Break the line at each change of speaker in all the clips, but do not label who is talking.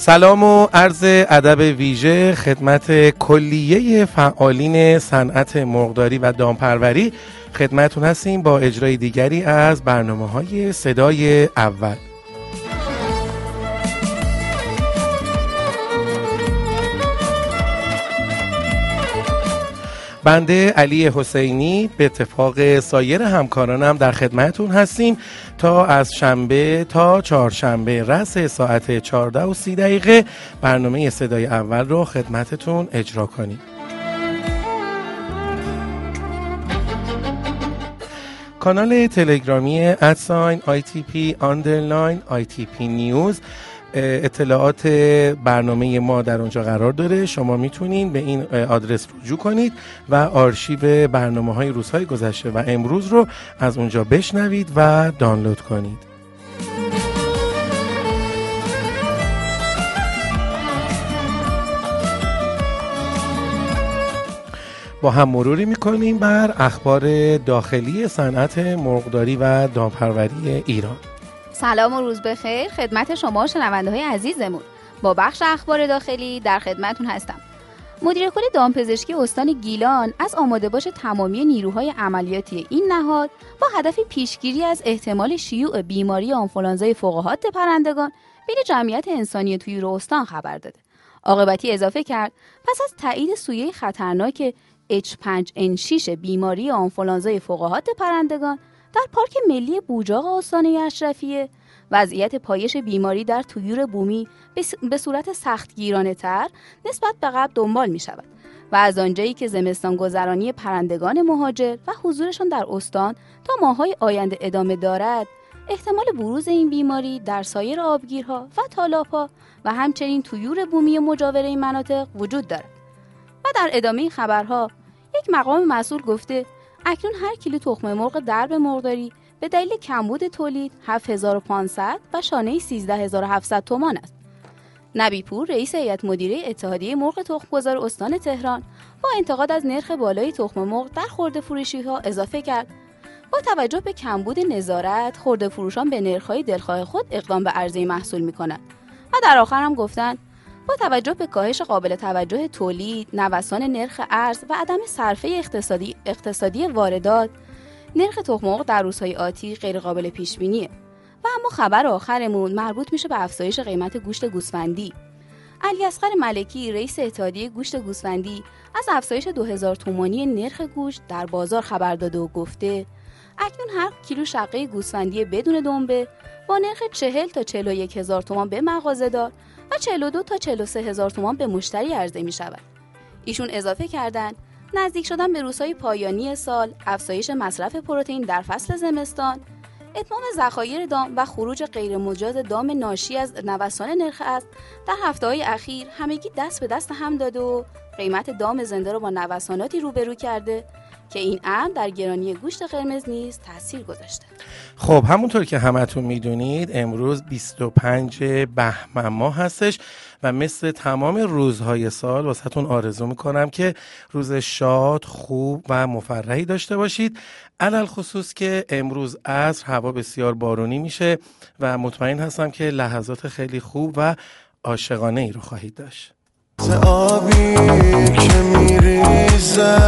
سلام و عرض ادب ویژه خدمت کلیه فعالین صنعت مرغداری و دامپروری. خدمتون هستیم با اجرای دیگری از برنامه های صدای اول. بنده علی حسینی به اتفاق سایر همکارانم در خدمتون هستیم تا از شنبه تا چهارشنبه رأس ساعت 14 و 30 دقیقه برنامه صدای اول رو خدمتتون اجرا کنیم. کانال تلگرامی at sign ITP underline ITP news اطلاعات برنامه ما در اونجا قرار داره. شما می‌تونین به این آدرس رجوع کنید و آرشیو برنامه های روزهای گذشته و امروز رو از اونجا بشنوید و دانلود کنید. با هم مروری می‌کنیم بر اخبار داخلی صنعت مرغداری و دامپروری ایران.
سلام و روز بخیر. خدمت شما شنونده های عزیزمون. با بخش اخبار داخلی در خدمتون هستم. مدیر کل دامپزشکی استان گیلان از آماده باش تمامی نیروهای عملیاتی این نهاد با هدف پیشگیری از احتمال شیوع بیماری آنفولانزای فوقهات پرندگان بین جمعیت انسانی توی استان خبر داده. عاقبتی اضافه کرد پس از تایید سویه خطرناک H5N6 بیماری آنفولانزای فوقهات پرندگان در پارک ملی بوجاق استانه اشرفیه. وضعیت پایش بیماری در تویور بومی به صورت سخت گیرانه تر نسبت به قبل دنبال می شود و از آنجایی که زمستان گذرانی پرندگان مهاجر و حضورشان در استان تا ماهای آینده ادامه دارد احتمال بروز این بیماری در سایر آبگیرها و تالابها و همچنین تویور بومی مجاور این مناطق وجود دارد. و در ادامه خبرها یک مقام مسئول گفته اکنون هر کیلو تخم مرغ درب مرغداری به دلیل کمبود تولید 7500 و شانه 13700 تومان است. نبیپور رئیس هیئت مدیره اتحادیه مرغ تخمگذار استان تهران با انتقاد از نرخ بالای تخم مرغ در خورده فروشی ها اضافه کرد با توجه به کمبود نظارت خورده فروشان به نرخهای دلخواه خود اقدام به عرضه محصول می کنند و در آخر هم گفتند با توجه به کاهش قابل توجه تولید، نوسان نرخ ارز و عدم صرفه اقتصادی, اقتصادی واردات، نرخ تخم در روزهای آتی غیر قابل پیش بینیه. و اما خبر آخرمون مربوط میشه به افزایش قیمت گوشت گوسفندی. علی اصغر ملکی رئیس اتحادیه گوشت گوسفندی از افزایش 2000 تومانی نرخ گوشت در بازار خبر داده و گفته اکنون هر کیلو شقه گوسفندی بدون دنبه با نرخ 40 تا 41 هزار تومان به مغازه دار و 42 تا 43 هزار تومان به مشتری عرضه می شود. ایشون اضافه کردند نزدیک شدن به روزهای پایانی سال، افزایش مصرف پروتئین در فصل زمستان، اتمام ذخایر دام و خروج غیرمجاز دام ناشی از نوسان نرخ است در هفته های اخیر همگی دست به دست هم داده و قیمت دام زنده را با نوساناتی روبرو کرده که این امر در گرانی گوشت قرمز نیز تاثیر گذاشته.
خب همونطور که همتون می‌دونید امروز 25 بهمن ماه هستش و مثل تمام روزهای سال واسهتون آرزو می‌کنم که روز شاد خوب و مفرحی داشته باشید. علل خصوص که امروز عصر هوا بسیار بارونی میشه و مطمئن هستم که لحظات خیلی خوب و عاشقانه ای رو خواهید داشت. آبی که میریزه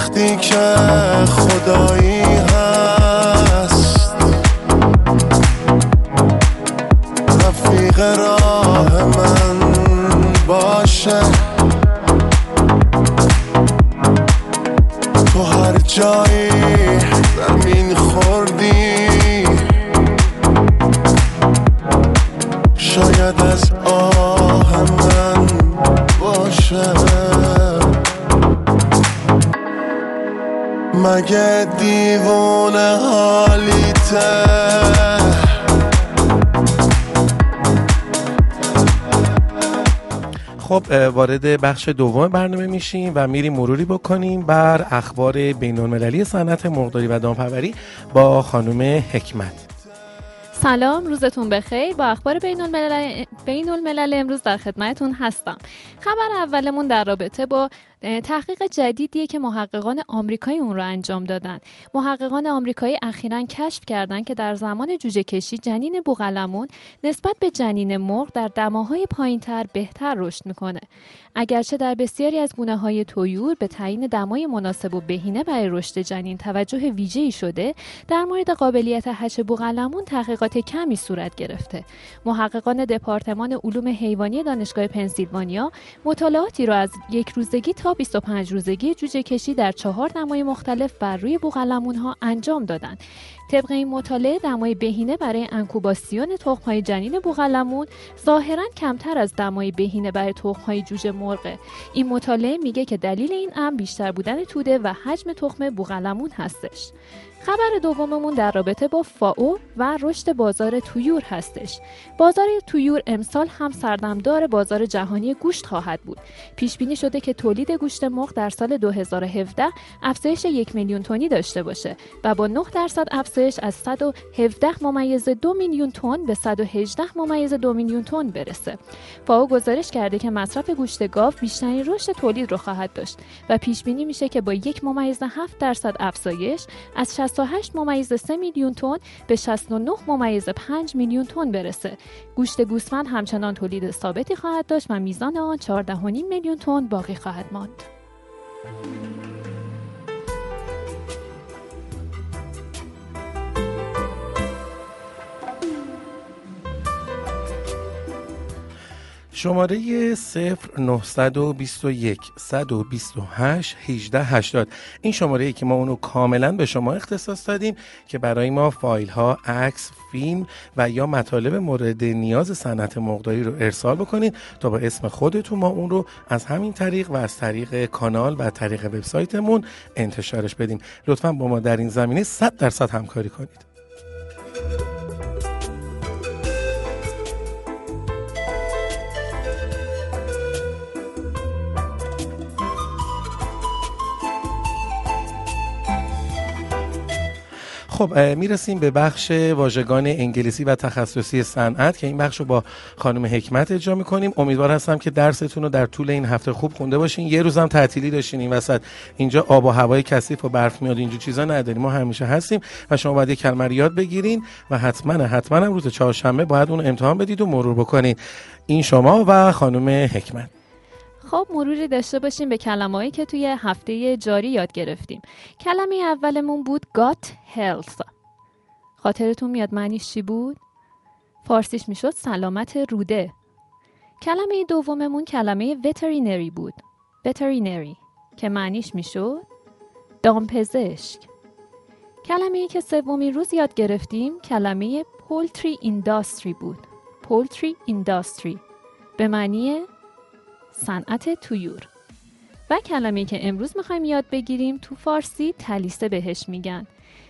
وقتی که خدایی خب وارد بخش دوم برنامه میشیم و میریم مروری بکنیم بر اخبار بین المللی صنعت مرغداری و دامپروری با خانم حکمت.
سلام روزتون بخیر. با اخبار بین الملل, بین الملل امروز در خدمتتون هستم. خبر اولمون در رابطه با تحقیق جدیدیه که محققان آمریکایی اون رو انجام دادن. محققان آمریکایی اخیرا کشف کردند که در زمان جوجه کشی جنین بوغلمون نسبت به جنین مرغ در دماهای پایینتر بهتر رشد می‌کنه. اگرچه در بسیاری از گونه های تویور به تعیین دمای مناسب و بهینه برای رشد جنین توجه ویژه‌ای شده در مورد قابلیت هش بوغلمون تحقیقات کمی صورت گرفته. محققان دپارتمان علوم حیوانی دانشگاه پنسیلوانیا مطالعاتی را از یک روزگی تا 25 روزگی جوجه کشی در چهار دمای مختلف بر روی بوغلمون ها انجام دادند. طبق این مطالعه دمای بهینه برای انکوباسیون تخمهای جنین بوغلمون ظاهرا کمتر از دمای بهینه برای تخمهای جوجه مرغه این مطالعه میگه که دلیل این امر بیشتر بودن توده و حجم تخم بوغلمون هستش خبر دوممون در رابطه با فاو و رشد بازار تویور هستش. بازار تویور امسال هم سردمدار بازار جهانی گوشت خواهد بود. پیش بینی شده که تولید گوشت مرغ در سال 2017 افزایش یک میلیون تنی داشته باشه و با 9 درصد افزایش از 117 ممیز دو میلیون تن به 118 ممیز دو میلیون تن برسه. فاو گزارش کرده که مصرف گوشت گاو بیشترین رشد تولید رو خواهد داشت و پیش بینی میشه که با یک ممیز 7 درصد افزایش از 68 ممیز 3 میلیون تن به 69 ممیز 5 میلیون تن برسه. گوشت گوسفند همچنان تولید ثابتی خواهد داشت و میزان آن 14.5 میلیون تن باقی خواهد ماند.
شماره 0921 128 1880 این شماره ای که ما اونو کاملا به شما اختصاص دادیم که برای ما فایل ها عکس فیلم و یا مطالب مورد نیاز صنعت مقداری رو ارسال بکنید تا با اسم خودتون ما اون رو از همین طریق و از طریق کانال و طریق وبسایتمون انتشارش بدیم. لطفا با ما در این زمینه 100 درصد همکاری کنید. خب می‌رسیم به بخش واژگان انگلیسی و تخصصی صنعت که این بخش رو با خانم حکمت اجرا می‌کنیم. امیدوار هستم که درستون رو در طول این هفته خوب خونده باشین. یه روزم تعطیلی داشتین این وسط. اینجا آب و هوای کثیف و برف میاد اینجور چیزا نداریم. ما همیشه هستیم و شما باید یه کلمه یاد بگیرین و حتما حتما روز چهارشنبه باید اون امتحان بدید و مرور بکنید این شما و خانم حکمت.
خب مروری داشته باشیم به کلمه‌ای که توی هفته جاری یاد گرفتیم. کلمه اولمون بود got health. خاطرتون میاد معنیش چی بود؟ فارسیش می‌شد سلامت روده. کلمه دوممون کلمه veterinary بود. veterinary که معنیش می‌شد دامپزشک. کلمه ای که سومین روز یاد گرفتیم کلمه poultry industry بود. poultry industry به معنی صنعت تویور. و کلمه که امروز می‌خوایم یاد بگیریم تو فارسی تلیسه بهش میگن.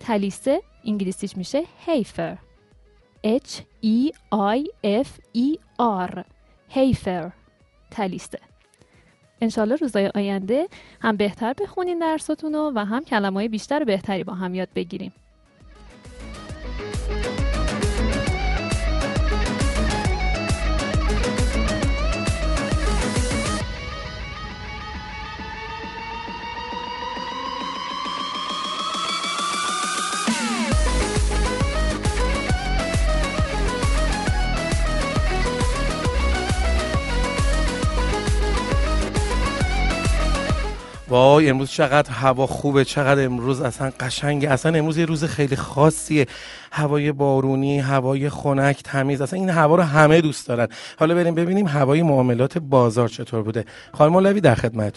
تلیسه انگلیسیش میشه هیفر. H E I F E R. هیفر. تلیسه. انشالله روزای آینده هم بهتر بخونین درستون و هم کلمه بیشتر بهتری با هم یاد بگیریم.
وای امروز چقدر هوا خوبه چقدر امروز اصلا قشنگه. اصلا امروز یه روز خیلی خاصیه. هوای بارونی هوای خنک تمیز. اصلا این هوا رو همه دوست دارن. حالا بریم ببینیم هوای معاملات بازار چطور بوده. خانم مولوی در خدمت.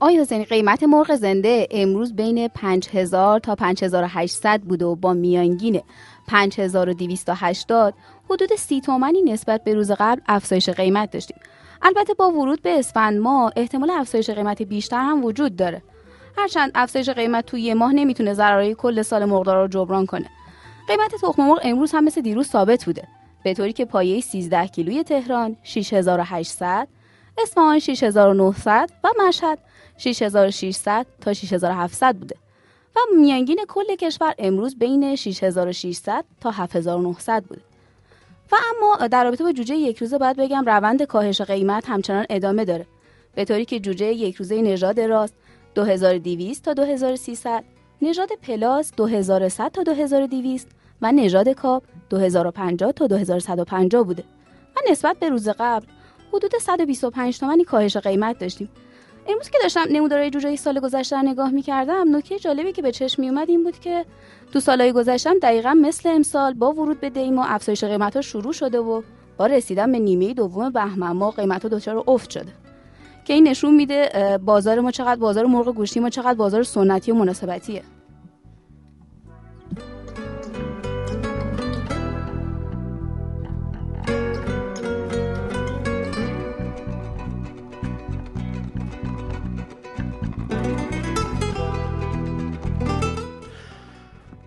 آیا زنی قیمت مرغ زنده امروز بین 5000 تا 5800 بوده و با میانگین 5280 حدود 30 تومانی نسبت به روز قبل افزایش قیمت داشتیم. البته با ورود به اسفند ماه احتمال افزایش قیمت بیشتر هم وجود داره. هرچند افزایش قیمت توی یه ماه نمی‌تونه ضررهای کل سال مرغدارا رو جبران کنه. قیمت تخم مرغ امروز هم مثل دیروز ثابت بوده. به طوری که پایه 13 کیلوی تهران 6800 اصفهان 6900 و مشهد 6600 تا 6700 بوده. و میانگین کل کشور امروز بین 6600 تا 7900 بوده. و اما در رابطه با جوجه یک روزه باید بگم روند کاهش قیمت همچنان ادامه داره. به طوری که جوجه یک روزه نژاد راست 2200 تا 2300 نژاد پلاس 2100 تا 2200 و نژاد کاپ 2050 تا 2150 بوده. و نسبت به روز قبل حدود 125 تومانی کاهش قیمت داشتیم. امروز که داشتم نمودارهای جوجه سال گذشته رو نگاه می‌کردم نکته جالبی که به چشم میومد این بود که تو سالهای گذشتم دقیقا مثل امسال با ورود به دیما افزایش قیمت ها شروع شده و با رسیدن به نیمه دوم بهمن ما قیمت ها دچار افت شده. که این نشون میده بازار ما چقدر بازار مرغ گوشتی ما چقدر بازار سنتی و مناسبتیه.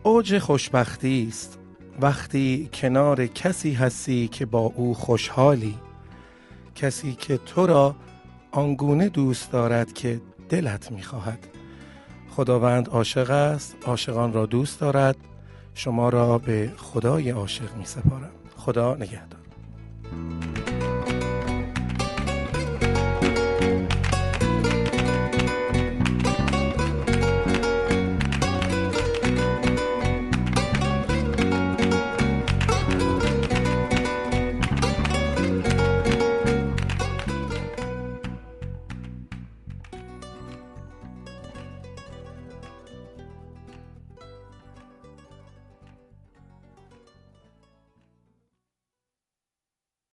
اوج خوشبختی است. وقتی کنار کسی هستی که با او خوشحالی کسی که تو را آنگونه دوست دارد که دلت می‌خواهد. خداوند عاشق است عاشقان را دوست دارد شما را به خدای عاشق می سپارم خدا نگهدار.